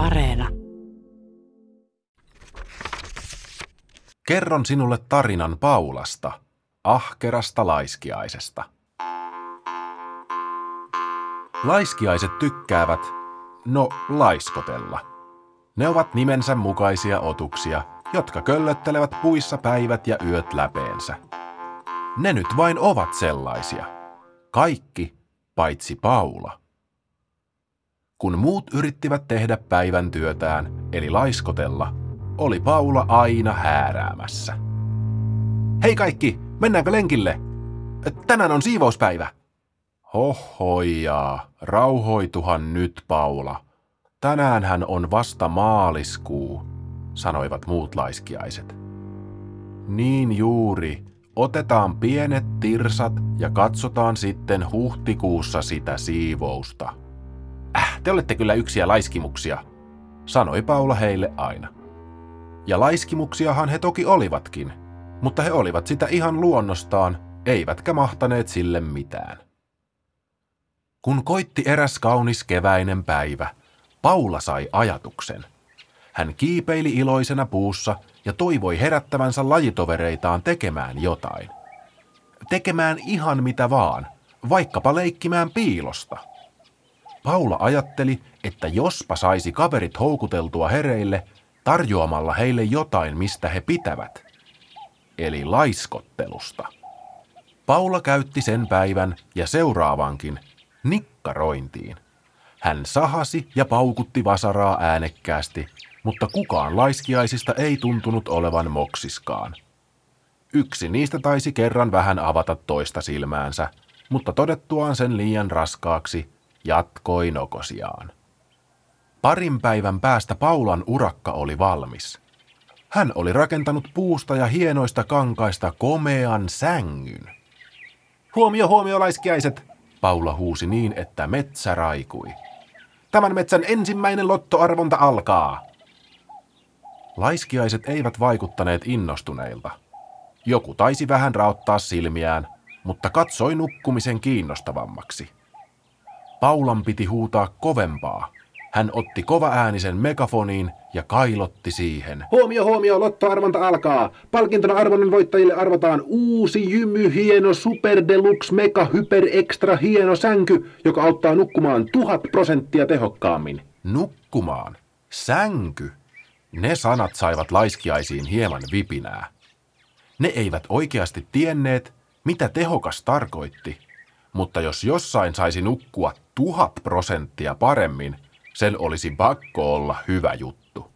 Areena. Kerron sinulle tarinan Paulasta, ahkerasta laiskiaisesta. Laiskiaiset tykkäävät, no laiskotella. Ne ovat nimensä mukaisia otuksia, jotka köllöttelevät puissa päivät ja yöt läpeensä. Ne nyt vain ovat sellaisia. Kaikki, paitsi Paula. Kun muut yrittivät tehdä päivän työtään, eli laiskotella, oli Paula aina hääräämässä. Hei kaikki, mennäänkö lenkille? Tänään on siivouspäivä. Hohojaa, rauhoituhan nyt Paula. Tänäänhän on vasta maaliskuu, sanoivat muut laiskiaiset. Niin juuri, otetaan pienet tirsat ja katsotaan sitten huhtikuussa sitä siivousta. Te olette kyllä yksiä laiskimuksia, sanoi Paula heille aina. Ja laiskimuksiahan he toki olivatkin, mutta he olivat sitä ihan luonnostaan, eivätkä mahtaneet sille mitään. Kun koitti eräs kaunis keväinen päivä, Paula sai ajatuksen. Hän kiipeili iloisena puussa ja toivoi herättävänsä lajitovereitaan tekemään jotain. Tekemään ihan mitä vaan, vaikkapa leikkimään piilosta. Paula ajatteli, että jospa saisi kaverit houkuteltua hereille tarjoamalla heille jotain, mistä he pitävät. Eli laiskottelusta. Paula käytti sen päivän ja seuraavankin nikkarointiin. Hän sahasi ja paukutti vasaraa äänekkäästi, mutta kukaan laiskiaisista ei tuntunut olevan moksiskaan. Yksi niistä taisi kerran vähän avata toista silmäänsä, mutta todettuaan sen liian raskaaksi, jatkoi nokosiaan. Parin päivän päästä Paulan urakka oli valmis. Hän oli rakentanut puusta ja hienoista kankaista komean sängyn. Huomio, huomio, laiskiaiset! Paula huusi niin, että metsä raikui. Tämän metsän ensimmäinen lottoarvonta alkaa. Laiskiaiset eivät vaikuttaneet innostuneilta. Joku taisi vähän raottaa silmiään, mutta katsoi nukkumisen kiinnostavammaksi. Paulan piti huutaa kovempaa. Hän otti kova äänisen megafoniin ja kailotti siihen. Huomio, huomio, lottoarvonta alkaa. Palkintona arvonnan voittajille arvotaan uusi jymy hieno super deluxe mega hyper extra hieno sänky, joka auttaa nukkumaan tuhat prosenttia tehokkaammin. Nukkumaan? Sänky? Ne sanat saivat laiskiaisiin hieman vipinää. Ne eivät oikeasti tienneet, mitä tehokas tarkoitti, mutta jos jossain saisi nukkua tuhat prosenttia paremmin, sen olisi pakko olla hyvä juttu.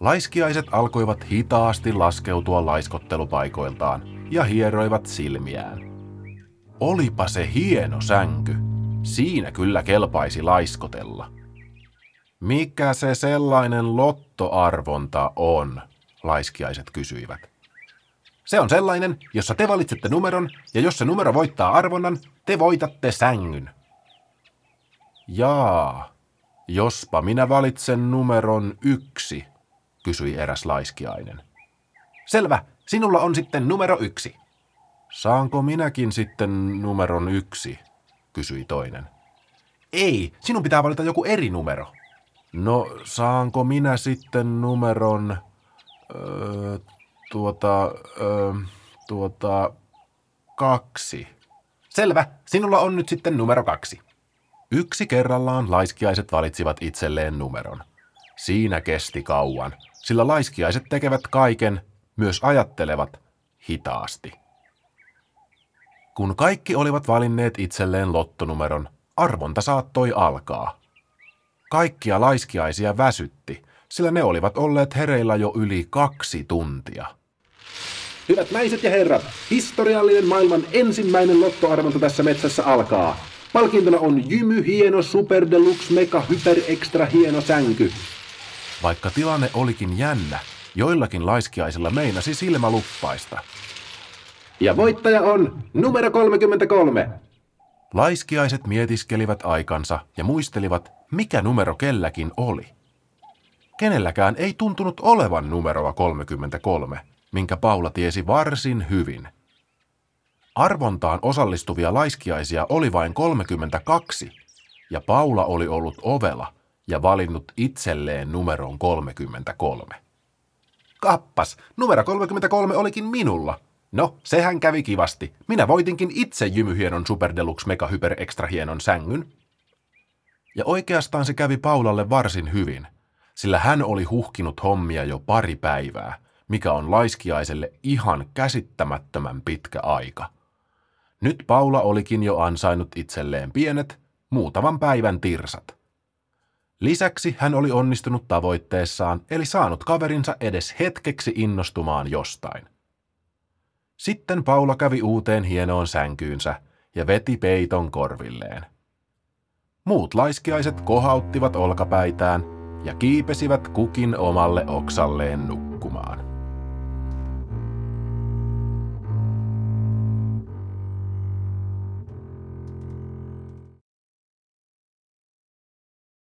Laiskiaiset alkoivat hitaasti laskeutua laiskottelupaikoiltaan ja hieroivat silmiään. Olipa se hieno sänky. Siinä kyllä kelpaisi laiskotella. Mikä se sellainen lottoarvonta on? Laiskiaiset kysyivät. Se on sellainen, jossa te valitsette numeron, ja jos se numero voittaa arvonnan, te voitatte sängyn. Jaa, jospa minä valitsen numeron yksi, kysyi eräs laiskiainen. Selvä, sinulla on sitten numero yksi. Saanko minäkin sitten numeron yksi, kysyi toinen. Ei, sinun pitää valita joku eri numero. No, saanko minä sitten numeron... Öö, tuota... Öö, tuota... Kaksi. Selvä, sinulla on nyt sitten numero kaksi. Yksi kerrallaan laiskiaiset valitsivat itselleen numeron. Siinä kesti kauan, sillä laiskiaiset tekevät kaiken, myös ajattelevat, hitaasti. Kun kaikki olivat valinneet itselleen lottonumeron, arvonta saattoi alkaa. Kaikkia laiskiaisia väsytti, sillä ne olivat olleet hereillä jo yli kaksi tuntia. Hyvät naiset ja herrat, historiallinen maailman ensimmäinen lottoarvonta tässä metsässä alkaa. Palkintona on jymy hieno super deluxe mega hyper extra hieno sänky. Vaikka tilanne olikin jännä, joillakin laiskiaisilla meinasi silmä luppaista. Ja voittaja on numero 33. Laiskiaiset mietiskelivät aikansa ja muistelivat, mikä numero kelläkin oli. Kenelläkään ei tuntunut olevan numeroa 33, minkä Paula tiesi varsin hyvin. Arvontaan osallistuvia laiskiaisia oli vain 32, ja Paula oli ollut ovela ja valinnut itselleen numeron 33. Kappas, numero 33 olikin minulla. No, sehän kävi kivasti. Minä voitinkin itse jymyhienon Super Deluxe Mega Hyper Extra hienon sängyn. Ja oikeastaan se kävi Paulalle varsin hyvin, sillä hän oli huhkinut hommia jo pari päivää, mikä on laiskiaiselle ihan käsittämättömän pitkä aika. Nyt Paula olikin jo ansainnut itselleen pienet, muutaman päivän tirsat. Lisäksi hän oli onnistunut tavoitteessaan, eli saanut kaverinsa edes hetkeksi innostumaan jostain. Sitten Paula kävi uuteen hienoon sänkyynsä ja veti peiton korvilleen. Muut laiskiaiset kohauttivat olkapäitään ja kiipesivät kukin omalle oksalleen nukkumaan.